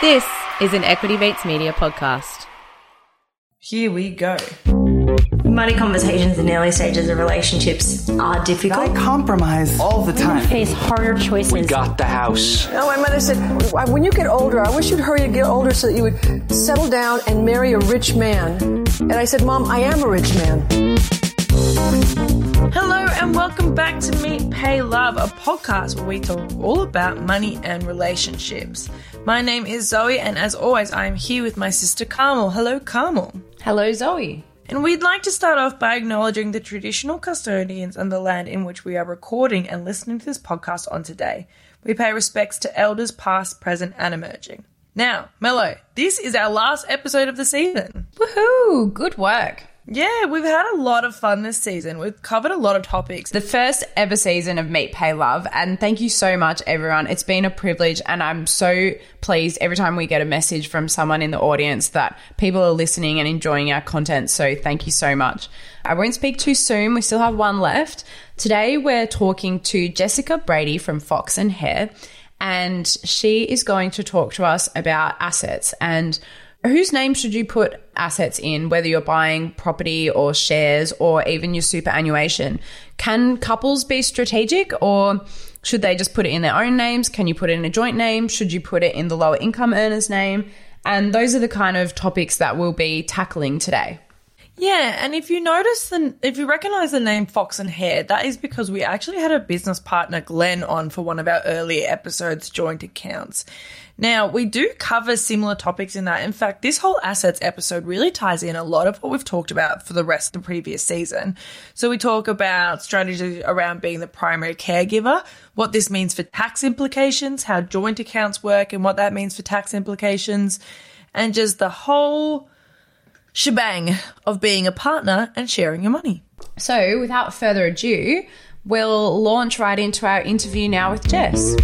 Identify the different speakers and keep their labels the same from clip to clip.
Speaker 1: This is an Equity Mates Media podcast.
Speaker 2: Here we go.
Speaker 3: Money conversations in early stages of relationships are difficult.
Speaker 4: I compromise all the time.
Speaker 5: face harder choices.
Speaker 6: We got the house.
Speaker 7: No, my mother said, when you get older, I wish you'd hurry and get older so that you would settle down and marry a rich man. And I said, Mom, I am a rich man.
Speaker 2: Hello and welcome back to Meet Pay Love, a podcast where we talk all about money and relationships. My name is Zoe, and as always, I am here with my sister Carmel. Hello, Carmel.
Speaker 1: Hello, Zoe.
Speaker 2: And we'd like to start off by acknowledging the traditional custodians and the land in which we are recording and listening to this podcast on today. We pay respects to elders past, present, and emerging. Now, Mello, this is our last episode of the season.
Speaker 8: Woohoo! Good work.
Speaker 2: Yeah, we've had a lot of fun this season. We've covered a lot of topics.
Speaker 8: The first ever season of Meet Pay Love, and thank you so much, everyone. It's been a privilege, and I'm so pleased every time we get a message from someone in the audience that people are listening and enjoying our content. So thank you so much. I won't speak too soon. We still have one left. Today, we're talking to Jessica Brady from Fox and Hare, and she is going to talk to us about assets and Whose name should you put assets in, whether you're buying property or shares or even your superannuation? Can couples be strategic or should they just put it in their own names? Can you put it in a joint name? Should you put it in the lower income earner's name? And those are the kind of topics that we'll be tackling today.
Speaker 2: Yeah, and if you notice the if you recognize the name Fox and Hare, that is because we actually had a business partner Glenn on for one of our earlier episodes, Joint Accounts. Now, we do cover similar topics in that. In fact, this whole assets episode really ties in a lot of what we've talked about for the rest of the previous season. So we talk about strategies around being the primary caregiver, what this means for tax implications, how joint accounts work and what that means for tax implications, and just the whole shebang of being a partner and sharing your money.
Speaker 8: So, without further ado, we'll launch right into our interview now with Jess.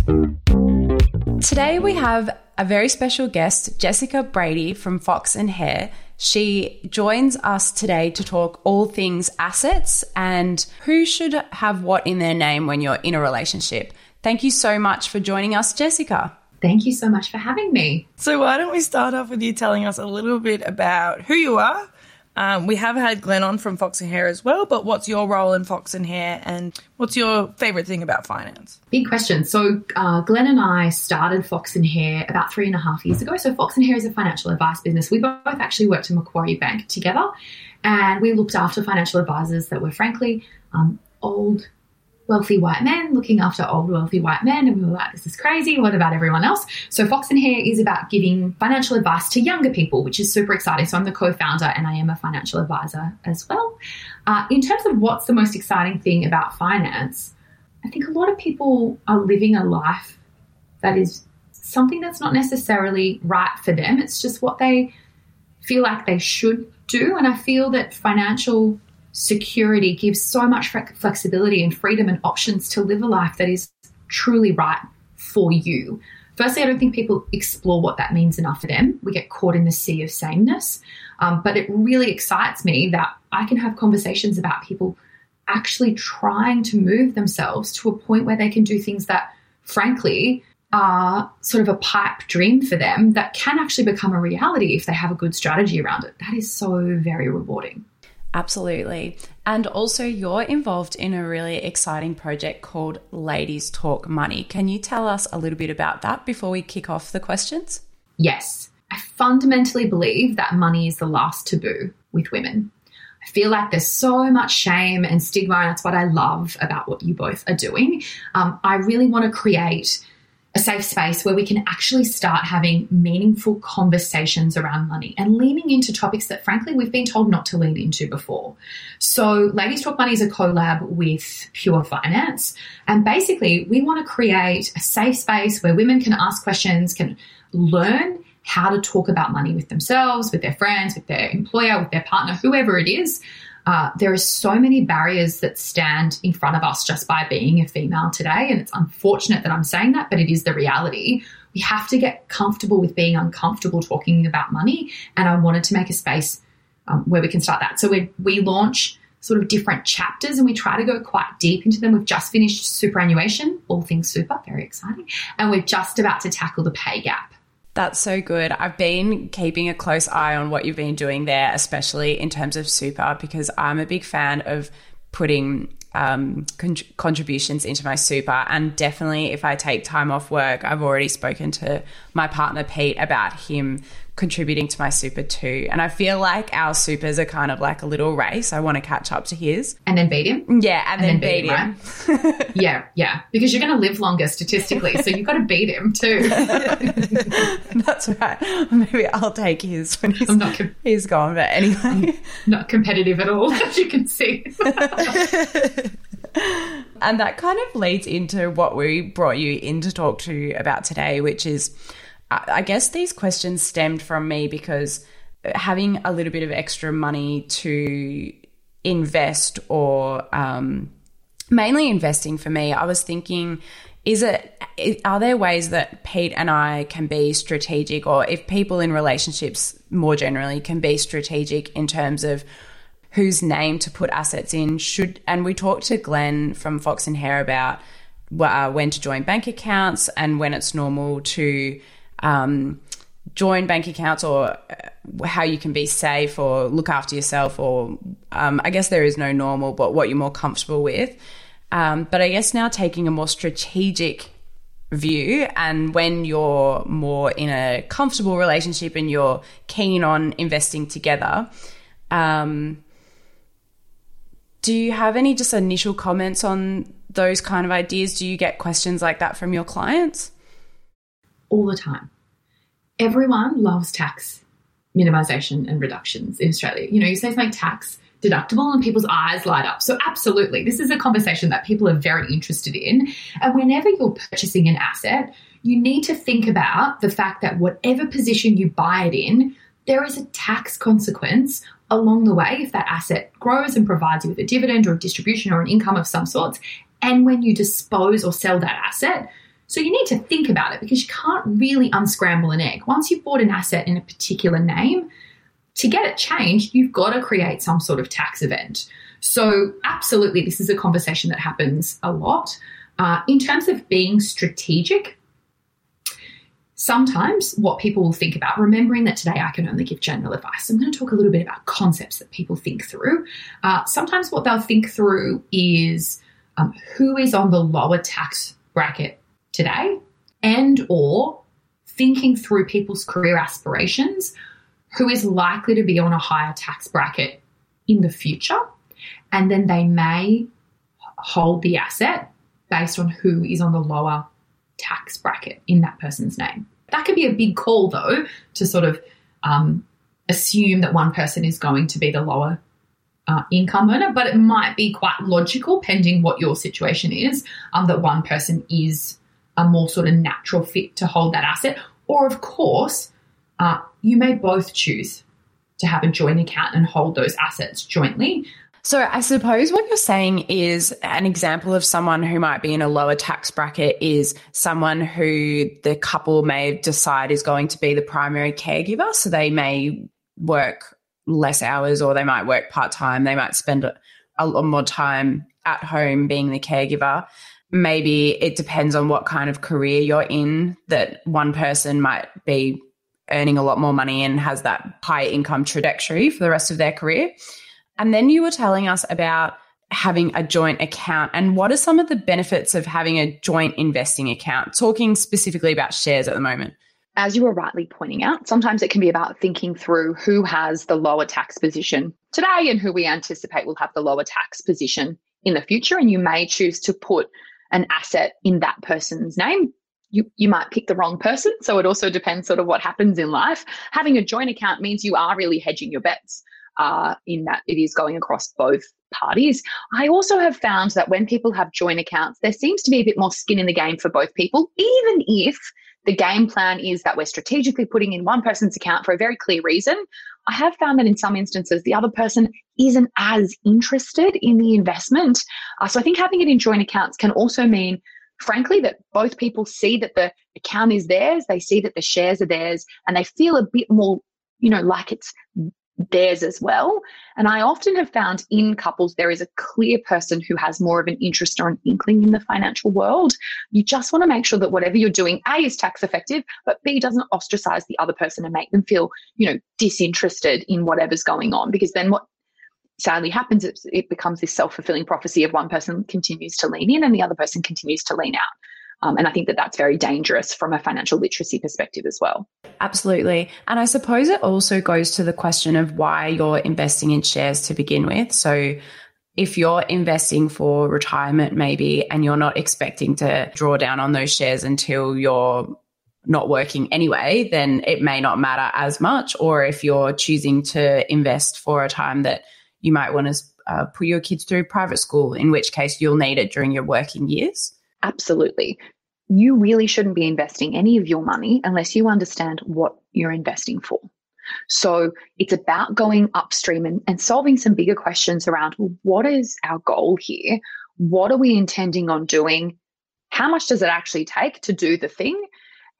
Speaker 8: Today we have a very special guest, Jessica Brady from Fox and Hare. She joins us today to talk all things assets and who should have what in their name when you're in a relationship. Thank you so much for joining us, Jessica.
Speaker 9: Thank you so much for having me.
Speaker 2: So, why don't we start off with you telling us a little bit about who you are? Um, we have had Glenn on from Fox and Hare as well, but what's your role in Fox and Hare and what's your favorite thing about finance?
Speaker 9: Big question. So, uh, Glenn and I started Fox and Hare about three and a half years ago. So, Fox and Hare is a financial advice business. We both actually worked in Macquarie Bank together, and we looked after financial advisors that were, frankly, um, old, wealthy white men looking after old, wealthy white men. And we were like, this is crazy. What about everyone else? So, Fox and Hare is about giving financial advice to younger people, which is super exciting. So, I'm the co founder and I am a financial advisor as well. Uh, in terms of what's the most exciting thing about finance, I think a lot of people are living a life that is something that's not necessarily right for them. It's just what they feel like they should do. And I feel that financial security gives so much flexibility and freedom and options to live a life that is truly right for you. Firstly, I don't think people explore what that means enough for them. We get caught in the sea of sameness. Um, but it really excites me that I can have conversations about people actually trying to move themselves to a point where they can do things that, frankly, are sort of a pipe dream for them that can actually become a reality if they have a good strategy around it. That is so very rewarding.
Speaker 8: Absolutely. And also, you're involved in a really exciting project called Ladies Talk Money. Can you tell us a little bit about that before we kick off the questions?
Speaker 9: Yes. I fundamentally believe that money is the last taboo with women. I feel like there's so much shame and stigma, and that's what I love about what you both are doing. Um, I really want to create a safe space where we can actually start having meaningful conversations around money and leaning into topics that, frankly, we've been told not to lean into before. So, Ladies Talk Money is a collab with Pure Finance. And basically, we want to create a safe space where women can ask questions, can learn how to talk about money with themselves, with their friends, with their employer, with their partner, whoever it is. Uh, there are so many barriers that stand in front of us just by being a female today. And it's unfortunate that I'm saying that, but it is the reality. We have to get comfortable with being uncomfortable talking about money. And I wanted to make a space um, where we can start that. So we, we launch sort of different chapters and we try to go quite deep into them. We've just finished superannuation, all things super, very exciting. And we're just about to tackle the pay gap.
Speaker 8: That's so good. I've been keeping a close eye on what you've been doing there, especially in terms of super, because I'm a big fan of putting um, con- contributions into my super. And definitely, if I take time off work, I've already spoken to my partner Pete about him contributing to my super too. And I feel like our supers are kind of like a little race. I want to catch up to his.
Speaker 9: And then beat him?
Speaker 8: Yeah, and, and then, then, beat, him.
Speaker 9: him. Right? yeah, yeah. Because you're going to live longer statistically. so you've got to beat him too.
Speaker 8: That's right. Maybe I'll take his when he's, I'm not com- he's gone. But anyway. I'm
Speaker 9: not competitive at all, as you can see.
Speaker 8: and that kind of leads into what we brought you in to talk to about today, which is I guess these questions stemmed from me because having a little bit of extra money to invest or um, mainly investing for me, I was thinking, is it are there ways that Pete and I can be strategic, or if people in relationships more generally can be strategic in terms of whose name to put assets in? Should and we talked to Glenn from Fox and Hare about uh, when to join bank accounts and when it's normal to um, join bank accounts or uh, how you can be safe or look after yourself or um, I guess there is no normal, but what you're more comfortable with. Um, but I guess now taking a more strategic view and when you're more in a comfortable relationship and you're keen on investing together, um, do you have any just initial comments on those kind of ideas? Do you get questions like that from your clients?
Speaker 9: All the time everyone loves tax minimization and reductions in Australia. You know, you say something tax deductible and people's eyes light up. So, absolutely, this is a conversation that people are very interested in. And whenever you're purchasing an asset, you need to think about the fact that whatever position you buy it in, there is a tax consequence along the way if that asset grows and provides you with a dividend or a distribution or an income of some sorts. And when you dispose or sell that asset, so you need to think about it because you can't really unscramble an egg. Once you've bought an asset in a particular name, to get it changed, you've got to create some sort of tax event. So, absolutely, this is a conversation that happens a lot. Uh, in terms of being strategic, sometimes what people will think about, remembering that today I can only give general advice, I'm going to talk a little bit about concepts that people think through. Uh, sometimes what they'll think through is um, who is on the lower tax bracket today and or thinking through people's career aspirations who is likely to be on a higher tax bracket in the future and then they may hold the asset based on who is on the lower tax bracket in that person's name. That could be a big call though to sort of um, assume that one person is going to be the lower uh, income earner, but it might be quite logical, pending what your situation is, um, that one person is a more sort of natural fit to hold that asset. Or, of course, uh, you may both choose to have a joint account and hold those assets jointly.
Speaker 8: So, I suppose what you're saying is an example of someone who might be in a lower tax bracket is someone who the couple may decide is going to be the primary caregiver. So, they may work less hours or they might work part time. They might spend a lot more time at home being the caregiver maybe it depends on what kind of career you're in that one person might be earning a lot more money and has that high income trajectory for the rest of their career. And then you were telling us about having a joint account and what are some of the benefits of having a joint investing account, talking specifically about shares at the moment.
Speaker 10: As you were rightly pointing out, sometimes it can be about thinking through who has the lower tax position today and who we anticipate will have the lower tax position in the future. And you may choose to put an asset in that person's name, you, you might pick the wrong person. So it also depends sort of what happens in life. Having a joint account means you are really hedging your bets uh, in that it is going across both parties. I also have found that when people have joint accounts, there seems to be a bit more skin in the game for both people, even if the game plan is that we're strategically putting in one person's account for a very clear reason. I have found that in some instances, the other person isn't as interested in the investment. Uh, so I think having it in joint accounts can also mean, frankly, that both people see that the account is theirs, they see that the shares are theirs, and they feel a bit more, you know, like it's
Speaker 9: theirs as well. And I often have found in couples, there is a clear person who has more of an interest or an inkling in the financial world. You just want to make sure that whatever you're doing, A, is tax effective, but B, doesn't ostracize the other person and make them feel, you know, disinterested in whatever's going on. Because then what sadly happens, is it becomes this self fulfilling prophecy of one person continues to lean in and the other person continues to lean out. Um, and I think that that's very dangerous from a financial literacy perspective as well.
Speaker 8: Absolutely. And I suppose it also goes to the question of why you're investing in shares to begin with. So, if you're investing for retirement, maybe, and you're not expecting to draw down on those shares until you're not working anyway, then it may not matter as much. Or if you're choosing to invest for a time that you might want to uh, put your kids through private school, in which case you'll need it during your working years.
Speaker 9: Absolutely. You really shouldn't be investing any of your money unless you understand what you're investing for. So it's about going upstream and, and solving some bigger questions around what is our goal here? What are we intending on doing? How much does it actually take to do the thing?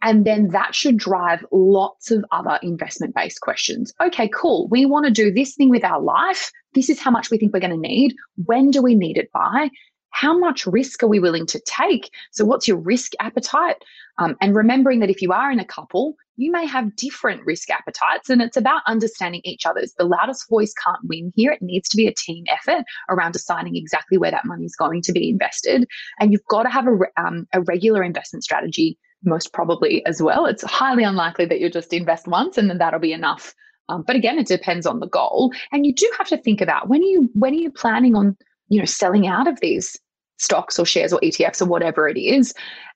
Speaker 9: And then that should drive lots of other investment based questions. Okay, cool. We want to do this thing with our life. This is how much we think we're going to need. When do we need it by? How much risk are we willing to take? So, what's your risk appetite? Um, and remembering that if you are in a couple, you may have different risk appetites, and it's about understanding each other's. The loudest voice can't win here. It needs to be a team effort around deciding exactly where that money is going to be invested. And you've got to have a, um, a regular investment strategy, most probably as well. It's highly unlikely that you'll just invest once and then that'll be enough. Um, but again, it depends on the goal. And you do have to think about when are you when are you planning on you know selling out of these stocks or shares or ETFs or whatever it is,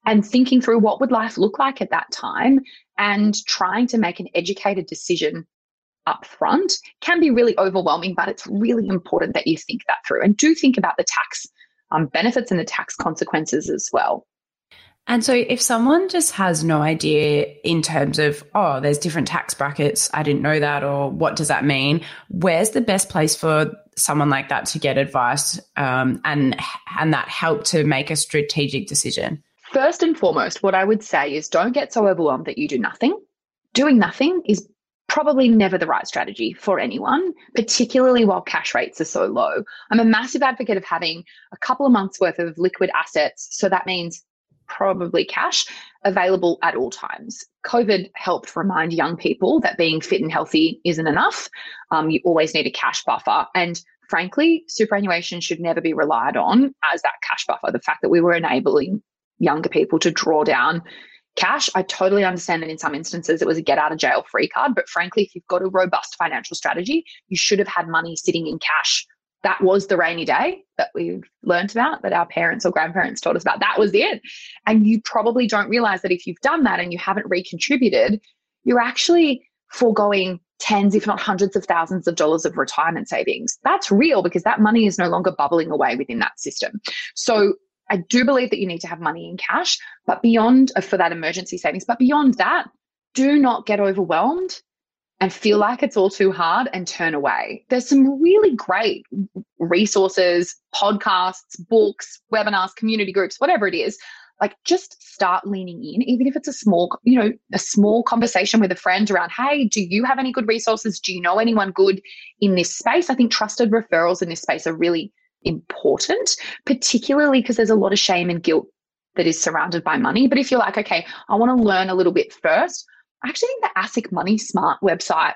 Speaker 9: and thinking through what would life look like at that time and trying to make an educated decision up front can be really overwhelming, but it's really important that you think that through and do think about the tax um, benefits and the tax consequences as well.
Speaker 8: And so, if someone just has no idea in terms of, oh, there's different tax brackets, I didn't know that, or what does that mean? Where's the best place for someone like that to get advice um, and and that help to make a strategic decision?
Speaker 9: First and foremost, what I would say is don't get so overwhelmed that you do nothing. Doing nothing is probably never the right strategy for anyone, particularly while cash rates are so low. I'm a massive advocate of having a couple of months worth of liquid assets. So that means probably cash available at all times. COVID helped remind young people that being fit and healthy isn't enough. Um, you always need a cash buffer. And frankly, superannuation should never be relied on as that cash buffer. The fact that we were enabling younger people to draw down cash, I totally understand that in some instances it was a get out of jail free card. But frankly, if you've got a robust financial strategy, you should have had money sitting in cash that was the rainy day that we've learned about, that our parents or grandparents taught us about. That was it. And you probably don't realize that if you've done that and you haven't recontributed, you're actually foregoing tens, if not hundreds of thousands of dollars of retirement savings. That's real because that money is no longer bubbling away within that system. So I do believe that you need to have money in cash, but beyond uh, for that emergency savings, but beyond that, do not get overwhelmed and feel like it's all too hard and turn away. There's some really great resources, podcasts, books, webinars, community groups, whatever it is. Like just start leaning in, even if it's a small, you know, a small conversation with a friend around, hey, do you have any good resources? Do you know anyone good in this space? I think trusted referrals in this space are really important, particularly because there's a lot of shame and guilt that is surrounded by money. But if you're like, okay, I want to learn a little bit first, I actually think the ASIC Money Smart website,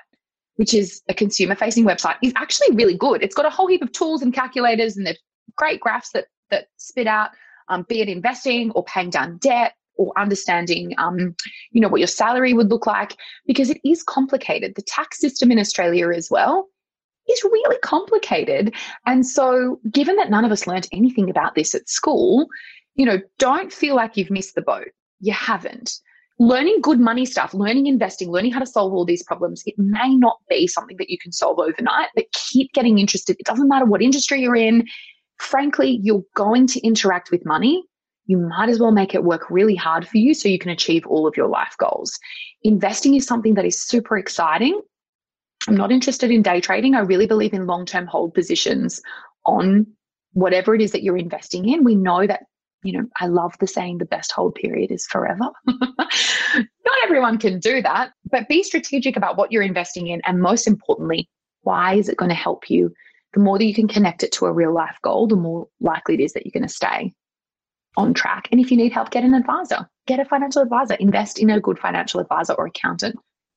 Speaker 9: which is a consumer facing website, is actually really good. It's got a whole heap of tools and calculators and there's great graphs that, that spit out, um, be it investing or paying down debt or understanding, um, you know, what your salary would look like, because it is complicated. The tax system in Australia as well is really complicated. And so, given that none of us learned anything about this at school, you know, don't feel like you've missed the boat. You haven't learning good money stuff, learning investing, learning how to solve all these problems, it may not be something that you can solve overnight, but keep getting interested. It doesn't matter what industry you're in. Frankly, you're going to interact with money. You might as well make it work really hard for you so you can achieve all of your life goals. Investing is something that is super exciting. I'm not interested in day trading. I really believe in long term hold positions on whatever it is that you're investing in. We know that you know, I love the saying the best hold period is forever. Not everyone can do that, but be strategic about what you're investing in. And most importantly, Why is it going to help you? The more that you can connect it to a real life goal, the more likely it is that you're going to stay on track. And if you need help, get an advisor, get a financial advisor, invest in a good financial advisor or accountant.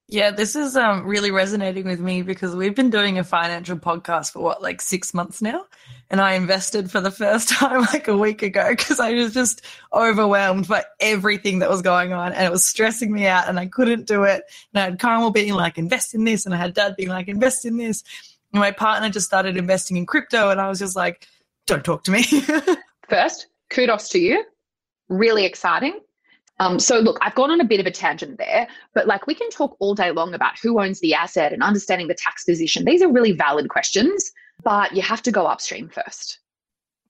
Speaker 2: Yeah, this is um, really resonating with me because we've been doing a financial podcast for what, like six months now? And I invested for the first time like a week ago because I was just overwhelmed by everything that was going on and it was stressing me out and I couldn't do it. And I had Carmel being like, invest in this. And I had dad being like, invest in this. And my partner just started investing in crypto and I was just like, don't talk to me.
Speaker 9: First, kudos to you. Really exciting. Um, so look, I've gone on a bit of a tangent there, but like we can talk all day long about who owns the asset and understanding the tax position. These are really valid questions, but you have to go upstream first.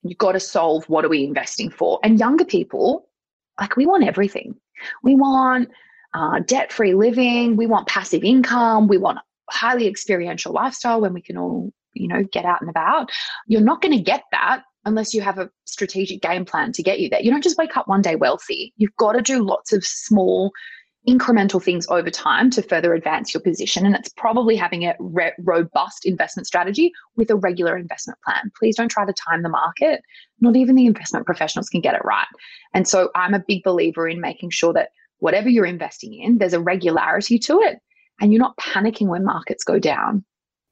Speaker 9: You've got to solve what are we investing for? And younger people, like we want everything. We want uh, debt-free living. We want passive income. We want highly experiential lifestyle when we can all, you know, get out and about. You're not going to get that unless you have a strategic game plan to get you there. You don't just wake up one day wealthy. You've got to do lots of small, incremental things over time to further advance your position. And it's probably having a re- robust investment strategy with a regular investment plan. Please don't try to time the market. Not even the investment professionals can get it right. And so I'm a big believer in making sure that whatever you're investing in, there's a regularity to it and you're not panicking when markets go down.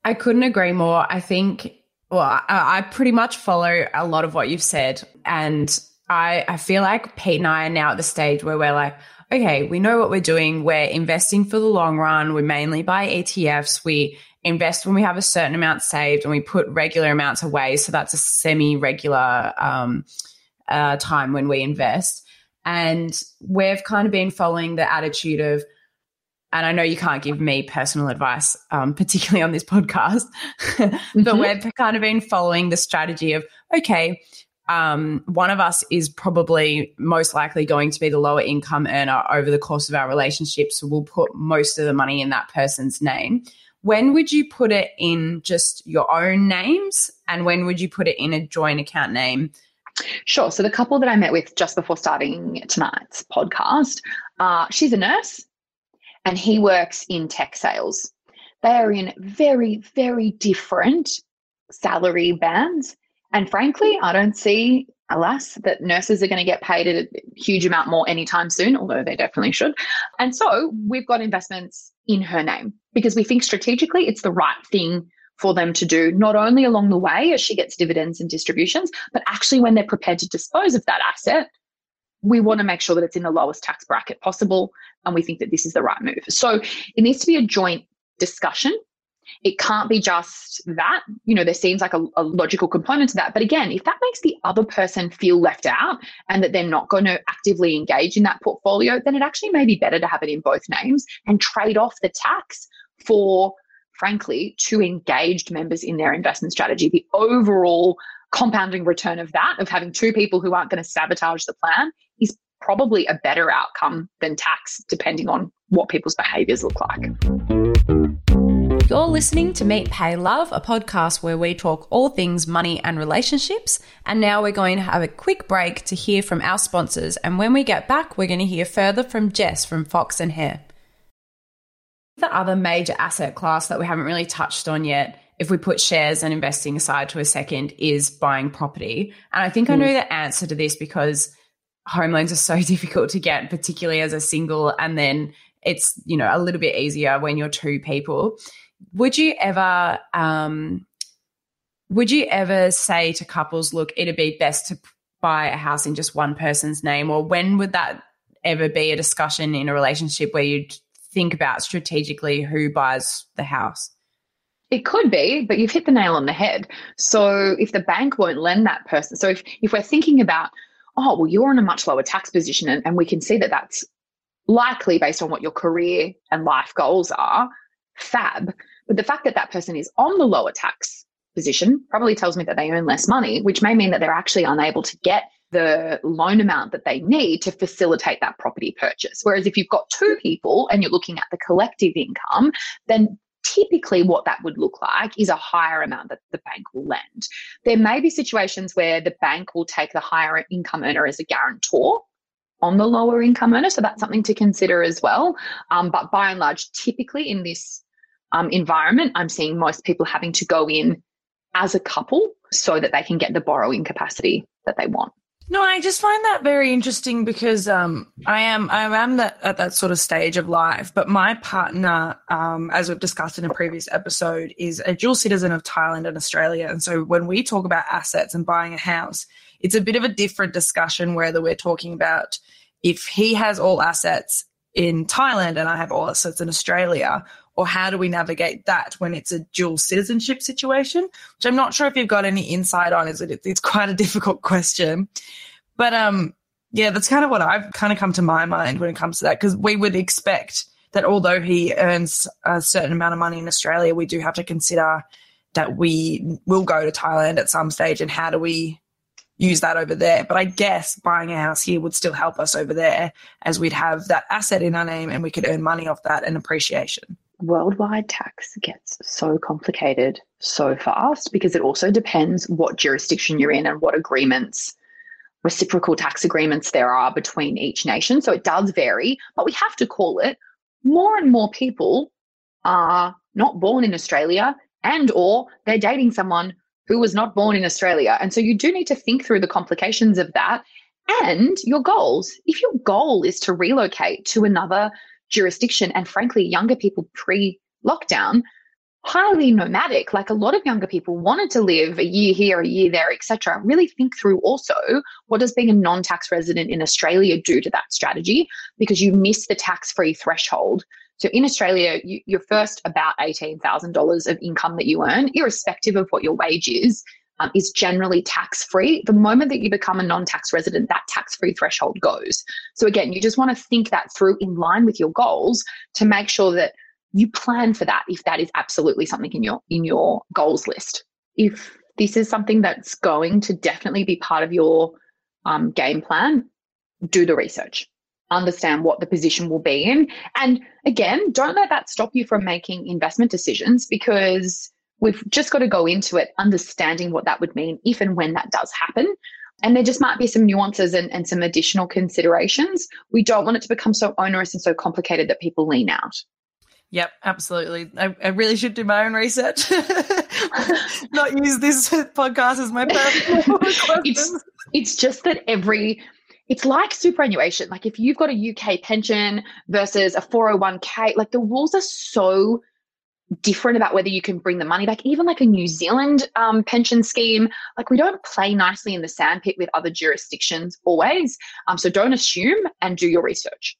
Speaker 8: I couldn't agree more. I think well, I, I, pretty much follow a lot of what you've said. And I, I feel like Pete and I are now at the stage where we're like, okay, we know what we're doing. We're investing for the long run. We mainly buy ETFs. We invest when we have a certain amount saved and we put regular amounts away. So that's a semi regular um, uh, time when we invest. And we've kind of been following the attitude of, and I know you can't give me personal advice, um, particularly on this podcast, but mm-hmm. we've kind of been following the strategy of, okay, um, one of us is probably most likely going to be the lower income earner over the course of our relationship. So we'll put most of the money in that person's name. When would you put it in just your own names? And when would you put it in a joint account name?
Speaker 9: Sure. So the couple that I met with just before starting tonight's podcast, uh, she's a nurse and he works in tech sales. They are in very, very different salary bands. And frankly, I don't see, alas, that nurses are going to get paid a huge amount more anytime soon, although they definitely should. And so we've got investments in her name because we think strategically it's the right thing for them to do, not only along the way as she gets dividends and distributions, but actually when they're prepared to dispose of that asset we want to make sure that it's in the lowest tax bracket possible. And we think that this is the right move. So it needs to be a joint discussion. It can't be just that. You know, there seems like a, a, logical component to that. But again, if that makes the other person feel left out and that they're not going to actively engage in that portfolio, then it actually may be better to have it in both names and trade off the tax for, frankly, two engaged members in their investment strategy. The overall compounding return of that, of having two people who aren't going to sabotage the plan, is probably a better outcome than tax, depending on what people's behaviors look like.
Speaker 1: You're listening to Meet Pay Love, a podcast where we talk all things money and relationships. And now we're going to have a quick break to hear from our sponsors. And when we get back, we're going to hear further from Jess from Fox and Hare. The other major asset class that we haven't really touched on yet if we put shares and investing aside to a second, is buying property. And I think mm. I know hmm. the answer to this because home loans are so difficult to get, particularly as a single. And then it's, you know, a little bit easier when you're two people. Would you ever, um, would you ever say to couples, look, it'd be best to buy a house in just one person's name? Or when would that ever be a discussion in a relationship where you'd think about strategically who buys the house?
Speaker 9: It could be, but you've hit the nail on the head. So if the bank won't lend that person, so if, if we're thinking about, oh, well, you're in a much lower tax position, and, and we can see that that's likely based on what your career and life goals are, fab. But the fact that that person is on the lower tax position probably tells me that they earn less money, which may mean that they're actually unable to get the loan amount that they need to facilitate that property purchase. Whereas if you've got two people and you're looking at the collective income, then typically what that would look like is a higher amount that the bank will lend. There may be situations where the bank will take the higher income earner as a guarantor on the lower income earner. So that's something to consider as well. Um, but by and large, typically in this um, environment, I'm seeing most people having to go in as a couple so that they can get the borrowing capacity that they want.
Speaker 2: No, I just find that very interesting because um, I am I am that at that sort of stage of life. But my partner, um, as we've discussed in a previous episode, is a dual citizen of Thailand and Australia. And so when we talk about assets and buying a house, it's a bit of a different discussion whether we're talking about if he has all assets in Thailand and I have all assets in Australia, or how do we navigate that when it's a dual citizenship situation? Which I'm not sure if you've got any insight on. Is it? It's quite a difficult question, but um, yeah, that's kind of what I've kind of come to my mind when it comes to that because we would expect that although he earns a certain amount of money in Australia, we do have to consider that we will go to Thailand at some stage, and how do we use that over there. But I guess buying a house here would still help us over there as we'd have that asset in our name and we could earn money off that and appreciation
Speaker 9: worldwide tax gets so complicated so fast because it also depends what jurisdiction you're in and what agreements, reciprocal tax agreements there are between each nation. So it does vary, but we have to call it more and more people are not born in Australia and or they're dating someone who was not born in Australia. And so you do need to think through the complications of that and your goals. If your goal is to relocate to another jurisdiction and frankly younger people pre lockdown highly nomadic. Like a lot of younger people wanted to live a year here a year there etc really think through also what does being a non-tax resident in australia do to that strategy? Because you miss the tax-free threshold. So in australia you, you're first about $18000 of income that you earn irrespective of what your wage is um, is generally tax free. The moment that you become a non tax resident, that tax free threshold goes. So, again, you just want to think that through in line with your goals to make sure that you plan for that if that is absolutely something in your in your goals list. If this is something that's going to definitely be part of your um, game plan, do the research understand what the position will be in. And again, don't let that stop you from making investment decisions because We've just got to go into it understanding what that would mean if and when that does happen. And there just might be some nuances and, and some additional considerations. We don't want it to become so onerous and so complicated that people lean out.
Speaker 2: Yep, absolutely. I, I, really should do my own research. Not use this podcast as my personal
Speaker 9: it's, it's just that every it's like superannuation. Like if you've got a UK pension versus a 401k, like the rules are so different about whether you can bring the money back. Even like a New Zealand um, pension scheme, like we don't play nicely in the sandpit with other jurisdictions always. Um, so don't assume and do your research.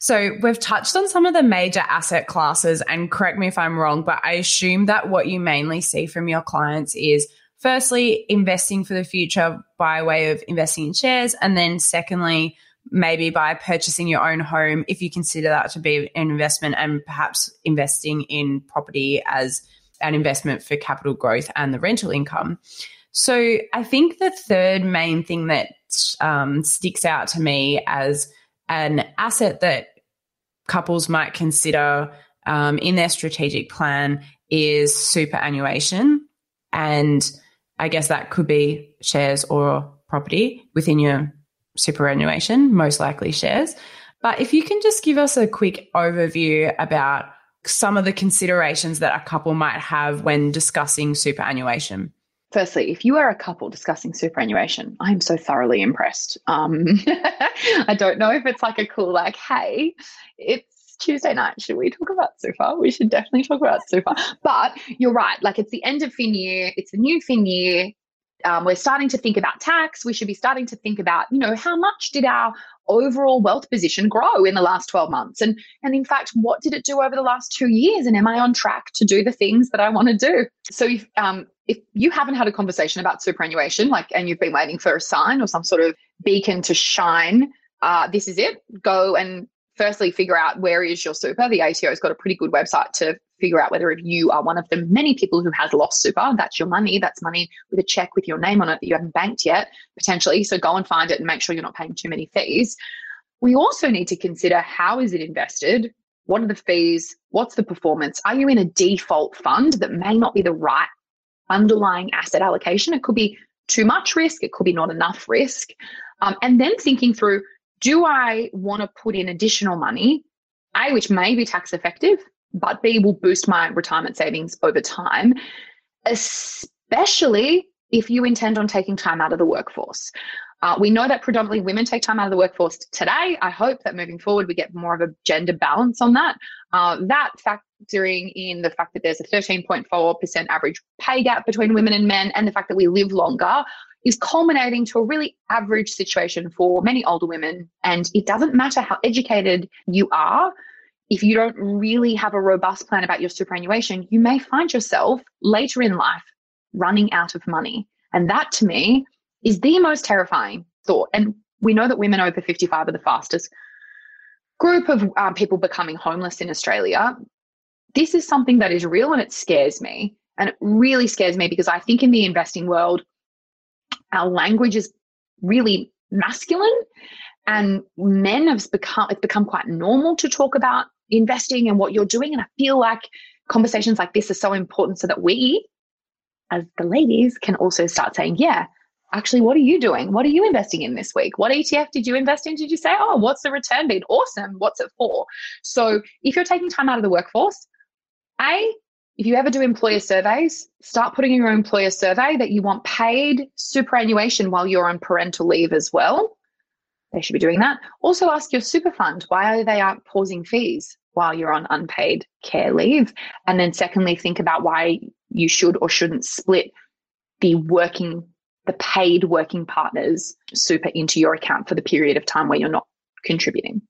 Speaker 8: So we've touched on some of the major asset classes, and correct me if I'm wrong, but I assume that what you mainly see from your clients is firstly investing for the future by way of investing in shares, and then secondly maybe by purchasing your own home if you consider that to be an investment and perhaps investing in property as an investment for capital growth and the rental income. So I think the third main thing that um, sticks out to me as an asset that couples might consider um, in their strategic plan is superannuation. And I guess that could be shares or property within your superannuation, most likely shares. But if you can just give us a quick overview about some of the considerations that a couple might have when discussing superannuation.
Speaker 9: Firstly, if you are a couple discussing superannuation, I'm so thoroughly impressed. Um, I don't know if it's like a cool, like, hey, it's Tuesday night. Should we talk about super? We should definitely talk about super. But you're right. Like, it's the end of fin year, it's the new fin year um, we're starting to think about tax. We should be starting to think about, you know, how much did our overall wealth position grow in the last 12 months? And, and in fact, what did it do over the last two years? And am I on track to do the things that I want to do? So if, um, if you haven't had a conversation about superannuation, like, and you've been waiting for a sign or some sort of beacon to shine, uh, this is it. Go and firstly figure out where is your super. The ATO's got a pretty good website to figure out whether if you are one of the many people who has lost super, that's your money. That's money with a check with your name on it that you haven't banked yet, potentially. So go and find it and make sure you're not paying too many fees. We also need to consider how is it invested? What are the fees? What's the performance? Are you in a default fund that may not be the right underlying asset allocation? It could be too much risk, it could be not enough risk. Um, and then thinking through do I want to put in additional money, A, which may be tax effective, but B will boost my retirement savings over time, especially if you intend on taking time out of the workforce. Uh, we know that predominantly women take time out of the workforce today. I hope that moving forward we get more of a gender balance on that. Uh, that factoring in the fact that there's a 13.4% average pay gap between women and men, and the fact that we live longer is culminating to a really average situation for many older women. And it doesn't matter how educated you are, if you don't really have a robust plan about your superannuation, you may find yourself later in life running out of money. And that to me is the most terrifying thought. And we know that women over 55 are the fastest group of um, people becoming homeless in Australia. This is something that is real and it scares me. And it really scares me because I think in the investing world, our language is really masculine and men have become it's become quite normal to talk about investing and what you're doing and i feel like conversations like this are so important so that we as the ladies can also start saying yeah actually, what are you doing? What are you investing in this week? What ETF did you invest in? Did you say, oh, what's the return been? Awesome. What's it for? So if you're taking time out of the workforce, A, if you ever do employer surveys, start putting in your employer survey that you want paid superannuation while you're on parental leave as well. They should be doing that. Also ask your super fund why they aren't pausing fees while you're on unpaid care leave. And then secondly, think about why you should or shouldn't split the working the paid working partners super into your account for the period of time where you're not contributing.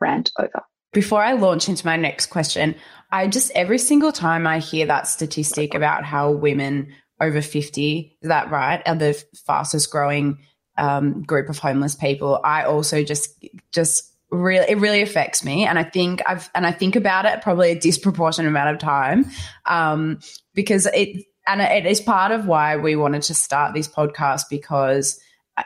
Speaker 9: Rant over.
Speaker 8: Before I launch into my next question, I just every single time I hear that statistic about how women over 50, is that right, are the fastest growing um, group of homeless people, I also just, just really, it really affects me. And I think I've, and I think about it probably a disproportionate amount of time um, because it, and it is part of why we wanted to start this podcast because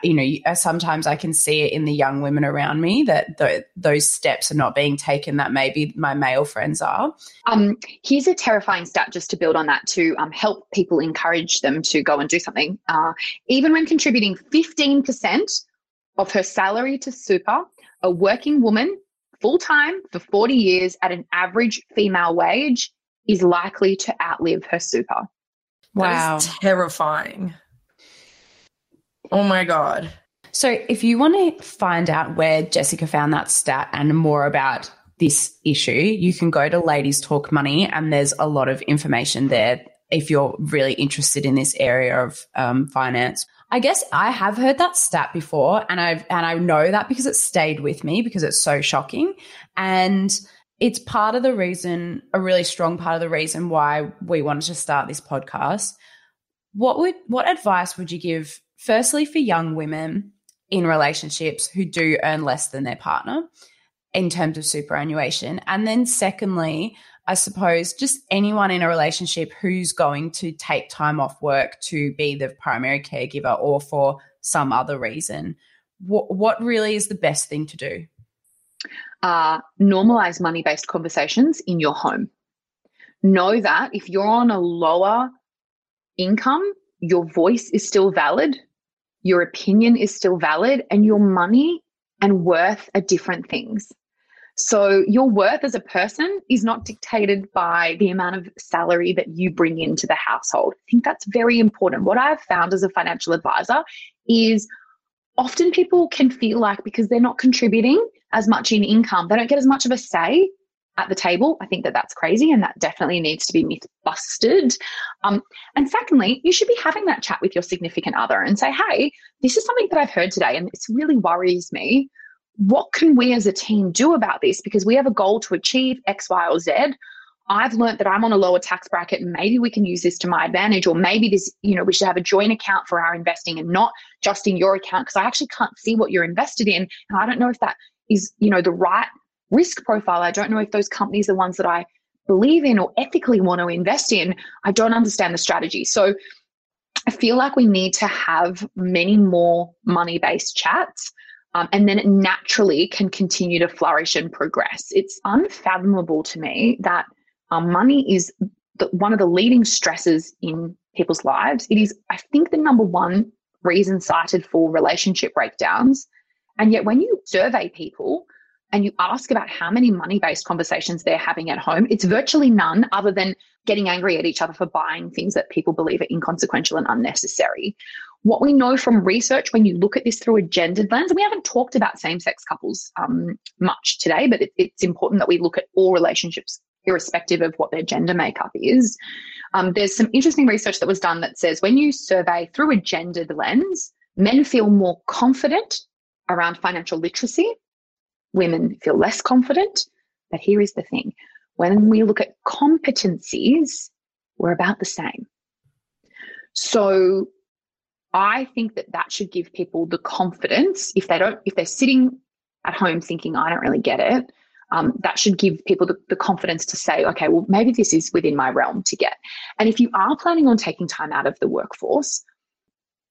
Speaker 8: you know uh, sometimes i can see it in the young women around me that th- those steps are not being taken that maybe my male friends are
Speaker 9: um, here's a terrifying stat just to build on that to um, help people encourage them to go and do something uh, even when contributing 15% of her salary to super a working woman full-time for 40 years at an average female wage is likely to outlive her super
Speaker 2: Wow. terrifying. Oh my God.
Speaker 8: So, if you want to find out where Jessica found that stat and more about this issue, you can go to Ladies Talk Money, and there's a lot of information there if you're really interested in this area of um, finance. I guess I have heard that stat before, and I and I know that because it stayed with me because it's so shocking, and it's part of the reason, a really strong part of the reason why we wanted to start this podcast. What would what advice would you give firstly for young women in relationships who do earn less than their partner in terms of superannuation? And then secondly, I suppose just anyone in a relationship who's going to take time off work to be the primary caregiver or for some other reason. What, what really is the best thing to do?
Speaker 9: uh, normalize money based conversations in your home. Know that if you're on a lower income, your voice is still valid, your opinion is still valid, and your money and worth are different things. So, your worth as a person is not dictated by the amount of salary that you bring into the household. I think that's very important. What I've found as a financial advisor is often people can feel like because they're not contributing, as much in income. They don't get as much of a say at the table. I think that that's crazy and that definitely needs to be myth busted. Um, and secondly, you should be having that chat with your significant other and say, hey, this is something that I've heard today and this really worries me. What can we as a team do about this? Because we have a goal to achieve X, Y, or Z. I've learned that I'm on a lower tax bracket. And maybe we can use this to my advantage, or maybe this, you know, we should have a joint account for our investing and not just in your account because I actually can't see what you're invested in. And I don't know if that is, you know, the right risk profile. I don't know if those companies are ones that I believe in or ethically want to invest in. I don't understand the strategy. So I feel like we need to have many more money based chats. Um, and then it naturally can continue to flourish and progress. It's unfathomable to me that um, money is the, one of the leading stresses in people's lives. It is, I think, the number one reason cited for relationship breakdowns. And yet, when you survey people, and you ask about how many money based conversations they're having at home, it's virtually none other than getting angry at each other for buying things that people believe are inconsequential and unnecessary. What we know from research when you look at this through a gendered lens, and we haven't talked about same sex couples um, much today, but it, it's important that we look at all relationships irrespective of what their gender makeup is. Um, there's some interesting research that was done that says when you survey through a gendered lens, men feel more confident around financial literacy, women feel less confident. But here is the thing when we look at competencies, we're about the same. So I think that that should give people the confidence if they don't, if they're sitting at home thinking, I don't really get it, um, that should give people the, the, confidence to say, okay, well, maybe this is within my realm to get. And if you are planning on taking time out of the workforce,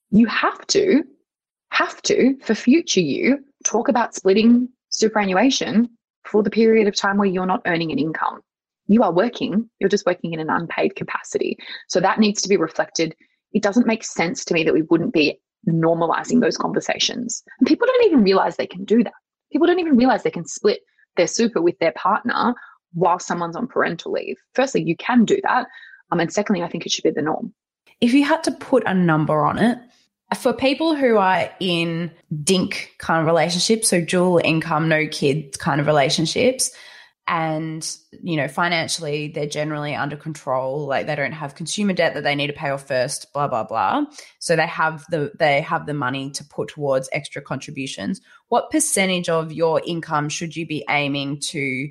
Speaker 9: you have to, have to, for future you, talk about splitting superannuation for the period of time where you're not earning an income. You are working, you're just working in an unpaid capacity. So that needs to be reflected. It doesn't make sense to me that we wouldn't be normalizing those conversations. And people don't even realize they can do that. People don't even realize they can split their super with their partner while someone's on parental leave. Firstly, you can do that. Um, and secondly, I think it should be the norm.
Speaker 8: If you had to put a number on it, for people who are in DINK kind of relationships, so dual income, no kids kind of relationships, and you know financially they're generally under control like they don't have consumer debt that they need to pay off first blah blah blah. So they have the they have the money to put towards extra contributions. What percentage of your income should you be aiming to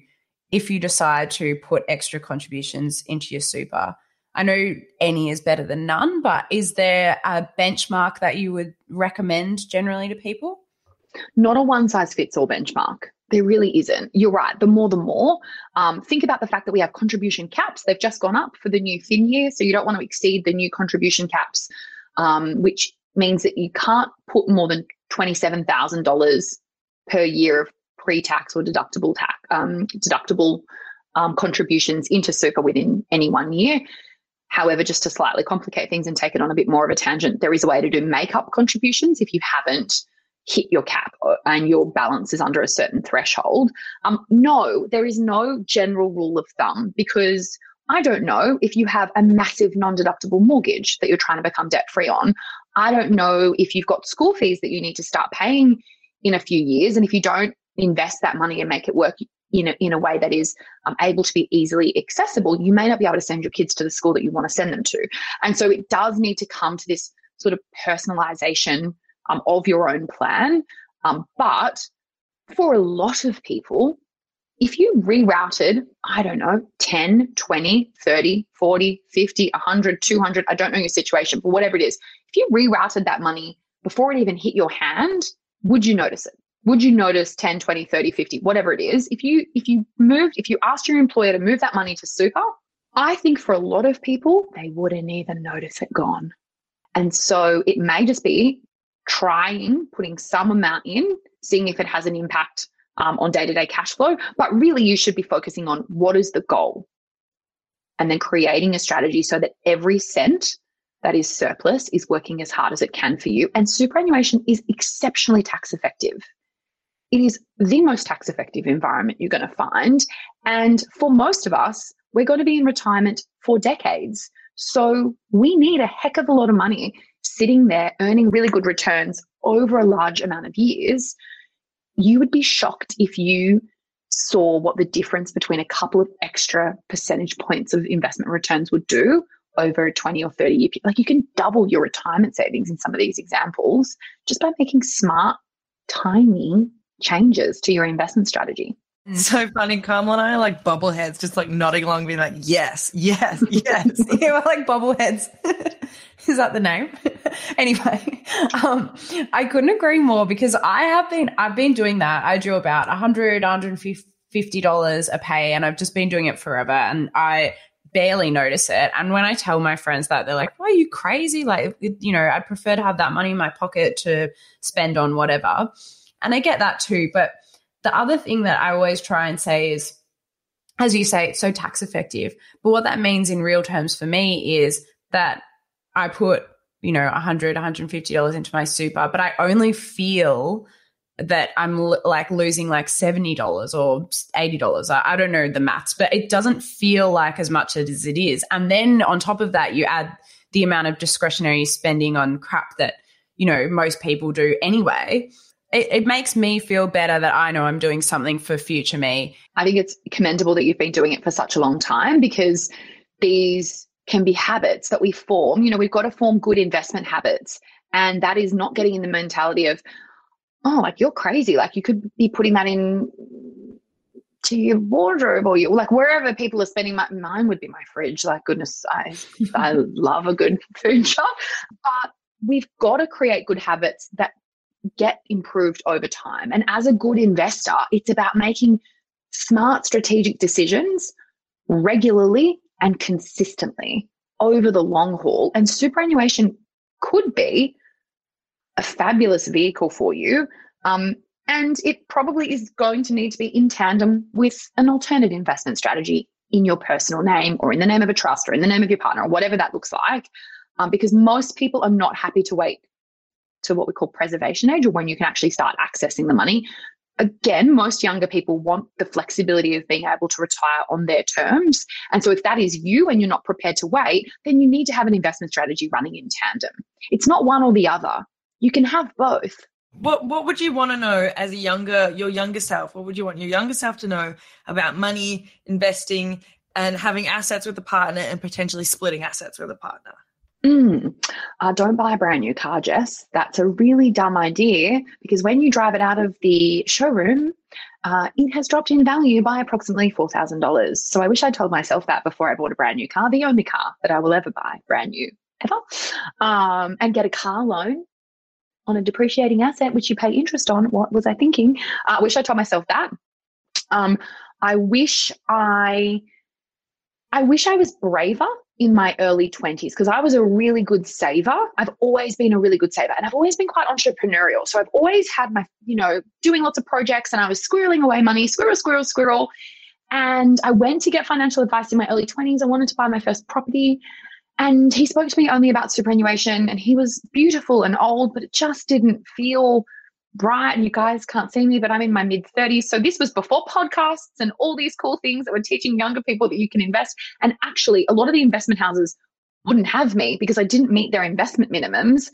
Speaker 8: if you decide to put extra contributions into your super I know any is better than none, but is there a benchmark that you would recommend generally to people?
Speaker 9: Not a one size fits all benchmark. There really isn't. You're right. The more, the more. Um, think about the fact that we have contribution caps. They've just gone up for the new thin year. So you don't want to exceed the new contribution caps, um, which means that you can't put more than $27,000 per year of pre tax or deductible tax, um, deductible um, contributions into super within any one year. However, just to slightly complicate things and take it on a bit more of a tangent, there is a way to do make-up contributions if you haven't hit your cap and your balance is under a certain threshold. Um, no, there is no general rule of thumb because I don't know if you have a massive non deductible mortgage that you're trying to become debt free on. I don't know if you've got school fees that you need to start paying in a few years. And if you don't invest that money and make it work in a, in a way that is um, able to be easily accessible, you may not be able to send your kids to the school that you want to send them to. And so it does need to come to this sort of personalization um, of your own plan. Um, but for a lot of people, if you rerouted, I don't know, 10, 20, 30, 40, 50, 100, 200, I don't know your situation, but whatever it is, if you rerouted that money before it even hit your hand, would you notice it? Would you notice 10, 20, 30, 50, whatever it is? If you if you moved, if you asked your employer to move that money to super, I think for a lot of people, they wouldn't even notice it gone. And so it may just be trying putting some amount in, seeing if it has an impact um, on day to day cash flow. But really, you should be focusing on what is the goal and then creating a strategy so that every cent that is surplus is working as hard as it can for you. And superannuation is exceptionally tax effective. It is the most tax effective environment you're going to find. And for most of us, we're going to be in retirement for decades. So we need a heck of a lot of money sitting there earning really good returns over a large amount of years, you would be shocked if you saw what the difference between a couple of extra percentage points of investment returns would do over a 20 or 30 year period. Like you can double your retirement savings in some of these examples just by making smart, tiny changes to your investment strategy.
Speaker 2: So funny. Carmel and I are like bobbleheads, just like nodding along, being like, yes, yes, yes.
Speaker 8: yeah, we're like bobbleheads. Is that the name? anyway, um, I couldn't agree more because I have been, I've been doing that. I do about 100, 150 dollars a pay and I've just been doing it forever and I barely notice it. And when I tell my friends that, they're like, "Why are you crazy? Like, you know, I'd prefer to have that money in my pocket to spend on whatever." And I get that too. But the other thing that I always try and say is, as you say, it's so tax effective. But what that means in real terms for me is that I put, you know, 100 $150 into my super, but I only feel that I'm l- like losing like $70 or $80. I, I don't know the maths, but it doesn't feel like as much as it is. And then on top of that, you add the amount of discretionary spending on crap that, you know, most people do anyway. It, it makes me feel better that I know I'm doing something for future me.
Speaker 9: I think it's commendable that you've been doing it for such a long time because these can be habits that we form. You know, we've got to form good investment habits. And that is not getting in the mentality of, oh, like you're crazy. Like you could be putting that in to your wardrobe or you like wherever people are spending my, mine would be my fridge. Like goodness, I I love a good food shop. But we've got to create good habits that get improved over time. And as a good investor, it's about making smart strategic decisions regularly and consistently over the long haul. And superannuation could be a fabulous vehicle for you. Um, and it probably is going to need to be in tandem with an alternate investment strategy in your personal name or in the name of a trust or in the name of your partner or whatever that looks like. Um, because most people are not happy to wait to what we call preservation age or when you can actually start accessing the money again, most younger people want the flexibility of being able to retire on their terms. And so, if that is you and you're not prepared to wait, then you need to have an investment strategy running in tandem. It's not one or the other. You can have both.
Speaker 2: What What would you want to know as a younger, your younger self? What would you want your younger self to know about money, investing, and having assets with a partner, and potentially splitting assets with a partner?
Speaker 9: Mm, uh, don't buy a brand new car, Jess. That's a really dumb idea because when you drive it out of the showroom, uh, it has dropped in value by approximately $4,000. So I wish I told myself that before I bought a brand new car, the only car that I will ever buy, brand new, ever, um, and get a car loan on a depreciating asset, which you pay interest on. What was I thinking? Uh, I wish I told myself that. Um, I wish I, I wish I was braver in my early 20s because I was a really good saver. I've always been a really good saver and I've always been quite entrepreneurial. So I've always had my, you know, doing lots of projects and I was squirreling away money, squirrel, squirrel, squirrel. And I went to get financial advice in my early 20s. I wanted to buy my first property. And he spoke to me only about superannuation and he was beautiful and old, but it just didn't feel bright and you guys can't see me, but I'm in my mid 30s. So this was before podcasts and all these cool things that were teaching younger people that you can invest. And actually, a lot of the investment houses wouldn't have me because I didn't meet their investment minimums.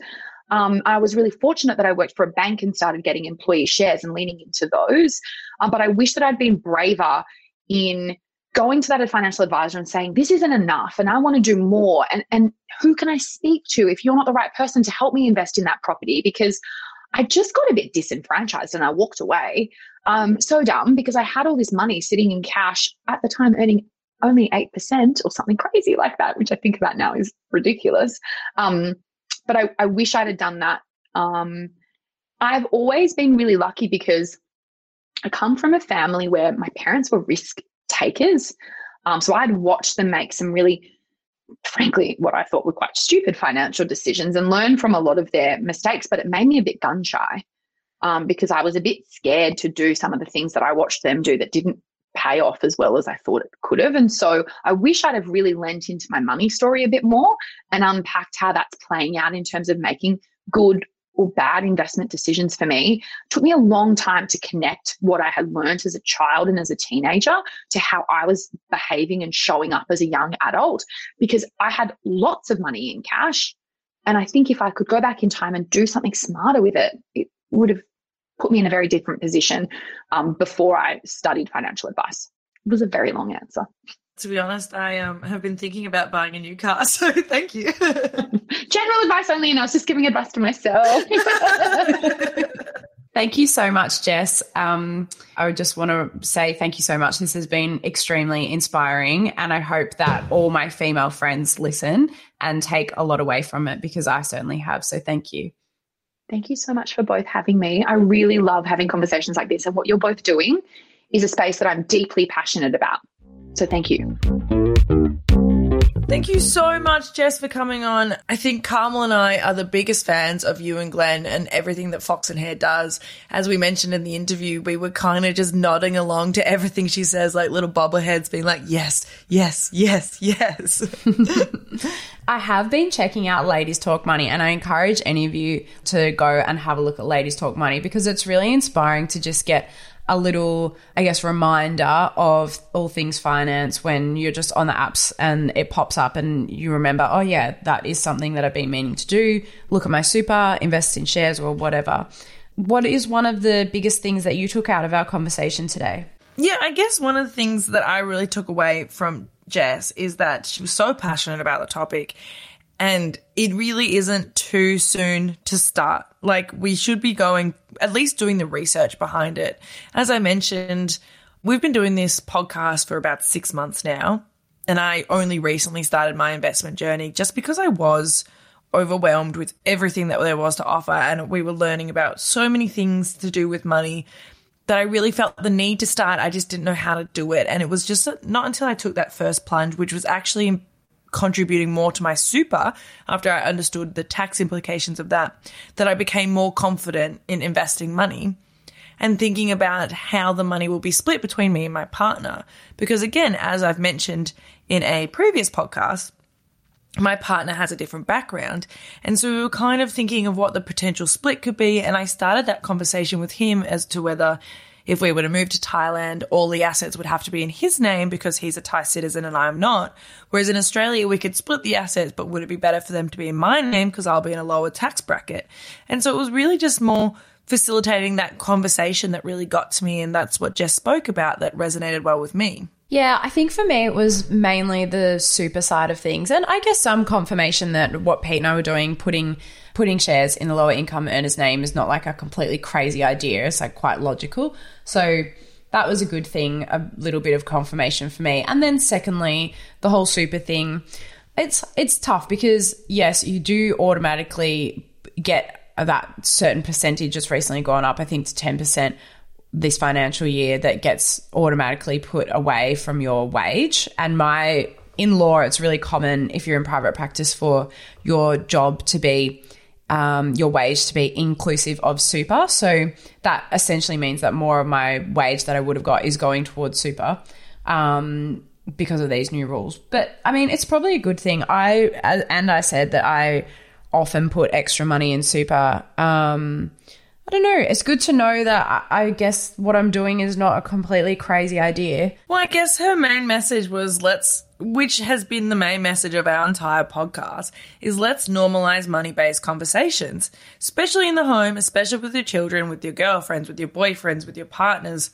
Speaker 9: Um, I was really fortunate that I worked for a bank and started getting employee shares and leaning into those. Um, but I wish that I'd been braver in going to that financial advisor and saying, this isn't enough and I want to do more. And, and who can I speak to if you're not the right person to help me invest in that property? Because I just got a bit disenfranchised and I walked away. Um, so dumb because I had all this money sitting in cash at the time earning only 8% or something crazy like that, which I think about now is ridiculous. Um, but I, I, wish I'd have done that. Um, I've always been really lucky because I come from a family where my parents were risk takers. Um, so I'd watched them make some really frankly, what I thought were quite stupid financial decisions and learn from a lot of their mistakes, but it made me a bit gun shy um, because I was a bit scared to do some of the things that I watched them do that didn't pay off as well as I thought it could have. And so I wish I'd have really lent into my money story a bit more and unpacked how that's playing out in terms of making good or bad investment decisions for me. It took me a long time to connect what I had learned as a child and as a teenager to how I was behaving and showing up as a young adult because I had lots of money in cash. And I think if I could go back in time and do something smarter with it, it would have put me in a very different position um, before I studied financial advice. It was a very long answer.
Speaker 2: To be honest, I um, have been thinking about buying a new car, so thank you.
Speaker 9: General advice only, and I was just giving advice to myself.
Speaker 8: Thank you so much, Jess. Um, I would just want to say thank you so much. This has been extremely inspiring, and I hope that all my female friends listen and take a lot away from it because I certainly have. So, thank you.
Speaker 9: Thank you so much for both having me. I really love having conversations like this, and what you're both doing is a space that I'm deeply passionate about. So, thank you.
Speaker 2: Thank you so much, Jess, for coming on. I think Carmel and I are the biggest fans of you and Glenn and everything that Fox and Hare does. As we mentioned in the interview, we were kind of just nodding along to everything she says, like little bobbleheads being like, yes, yes, yes, yes.
Speaker 8: I have been checking out Ladies Talk Money, and I encourage any of you to go and have a look at Ladies Talk Money because it's really inspiring to just get a little, I guess, reminder of all things finance when you're just on the apps and it pops up and you remember, oh, yeah, that is something that I've been meaning to do. Look at my super, invest in shares or whatever. What is one of the biggest things that you took out of our conversation today?
Speaker 2: Yeah, I guess one of the things that I really took away from Jess is that she was so passionate about the topic and it really isn't too soon to start. Like, we should be going, at least doing the research behind it. As I mentioned, we've been doing this podcast for about six months now. And I only recently started my investment journey just because I was overwhelmed with everything that there was to offer. And we were learning about so many things to do with money that I really felt the need to start. I just didn't know how to do it. And it was just not until I took that first plunge, which was actually contributing more to my super after I understood the tax implications of that, that I became more confident in investing money and thinking about how the money will be split between me and my partner. Because again, as I've mentioned in a previous podcast, my partner has a different background. And so we were kind of thinking of what the potential split could be. And I started that conversation with him as to whether if we were to move to Thailand, all the assets would have to be in his name because he's a Thai citizen and I'm not. Whereas in Australia, we could split the assets, but would it be better for them to be in my name because I'll be in a lower tax bracket? And so it was really just more facilitating that conversation that really got to me. And that's what Jess spoke about that resonated well with me.
Speaker 8: Yeah, I think for me it was mainly the super side of things, and I guess some confirmation that what Pete and I were doing, putting putting shares in the lower income earner's name, is not like a completely crazy idea. It's like quite logical. So that was a good thing, a little bit of confirmation for me. And then secondly, the whole super thing, it's it's tough because yes, you do automatically get that certain percentage. It's recently gone up, I think, to ten percent this financial year that gets automatically put away from your wage. And my in law, it's really common if you're in private practice for your job to be um, your wage to be inclusive of super. So that essentially means that more of my wage that I would have got is going towards super. Um, because of these new rules. But I mean, it's probably a good thing. I and I said that I often put extra money in super. Um, I don't know. It's good to know that I, guess what I'm doing is not a completely crazy idea.
Speaker 2: Well, I guess her main message was let's, which has been the main message of our entire podcast, is let's normalize money based conversations, especially in the home, especially with your children, with your girlfriends, with your boyfriends, with your partners,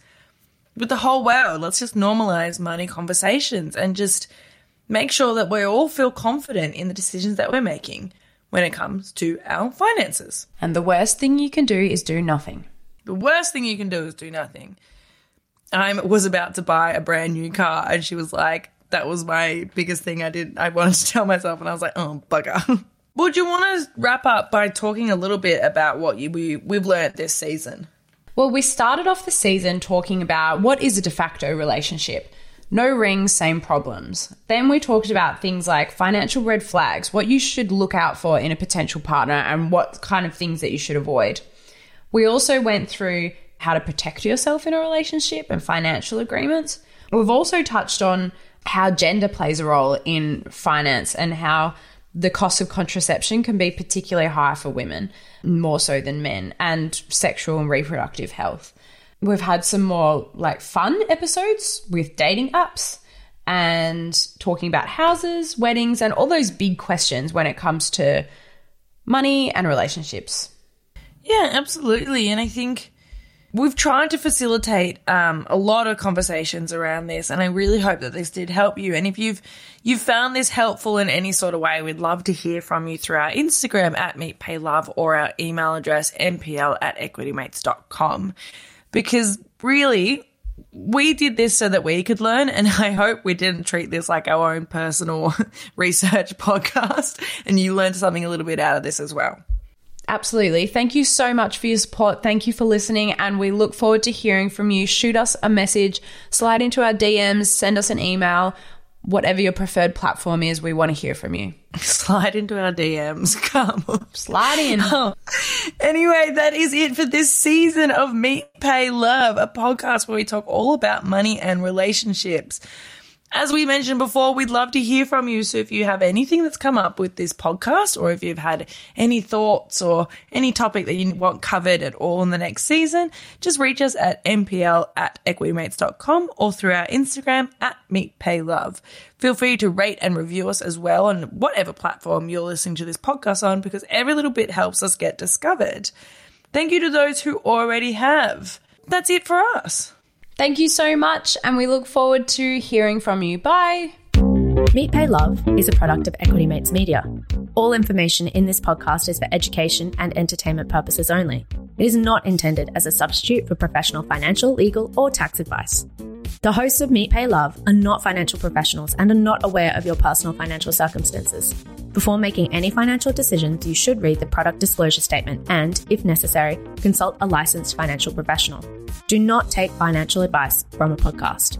Speaker 2: with the whole world. Let's just normalize money conversations and just make sure that we all feel confident in the decisions that we're making when it comes to our finances.
Speaker 8: And the worst thing you can do is do nothing.
Speaker 2: The worst thing you can do is do nothing. I was about to buy a brand new car, and she was like, that was my biggest thing I did. I wanted to tell myself, and I was like, oh, bugger. Would you want to wrap up by talking a little bit about what you, we, we've learned this season?
Speaker 8: Well, we started off the season talking about what is a de facto relationship. No rings, same problems. Then we talked about things like financial red flags, what you should look out for in a potential partner, and what kind of things that you should avoid. We also went through how to protect yourself in a relationship and financial agreements. We've also touched on how gender plays a role in finance and how the cost of contraception can be particularly high for women, more so than men, and sexual and reproductive health we've had some more like fun episodes with dating apps and talking about houses, weddings, and all those big questions when it comes to money and relationships.
Speaker 2: Yeah, absolutely. And I think we've tried to facilitate um, a lot of conversations around this, and I really hope that this did help you. And if you've you've found this helpful in any sort of way, we'd love to hear from you through our Instagram at meetpaylove or our email address mpl at equitymates.com because really we did this so that we could learn and i hope we didn't treat this like our own personal research podcast and you learned something a little bit out of this as well
Speaker 8: Absolutely. Thank you so much for your support. Thank you for listening. And we look forward to hearing from you. Shoot us a message, slide into our DMs, send us an email. whatever your preferred platform is, we want to hear from you.
Speaker 2: Slide into our DMs. Come.
Speaker 8: Slide in.
Speaker 2: Oh. Anyway, that is it for this season of Meet Pay Love, a podcast where we talk all about money and relationships. As we mentioned before, we'd love to hear from you. So if you have anything that's come up with this podcast, or if you've had any thoughts or any topic that you want covered at all in the next season, just reach us at mpl at equitymates.com or through our Instagram at meetpaylove. Feel free to rate and review us as well on whatever platform you're listening to this podcast on because every little bit helps us get discovered. Thank you to those who already have. That's it for us.
Speaker 8: Thank you so much, and we look forward to hearing from you. Bye.
Speaker 11: Meet Pay Love is a product of Equity Mates Media. All information in this podcast is for education and entertainment purposes only. It is not intended as a substitute for professional financial, legal, or tax advice. The hosts of Meet Pay Love are not financial professionals and are not aware of your personal financial circumstances. Before making any financial decisions, you should read the product disclosure statement and, if necessary, consult a licensed financial professional. Do not take financial advice from a podcast.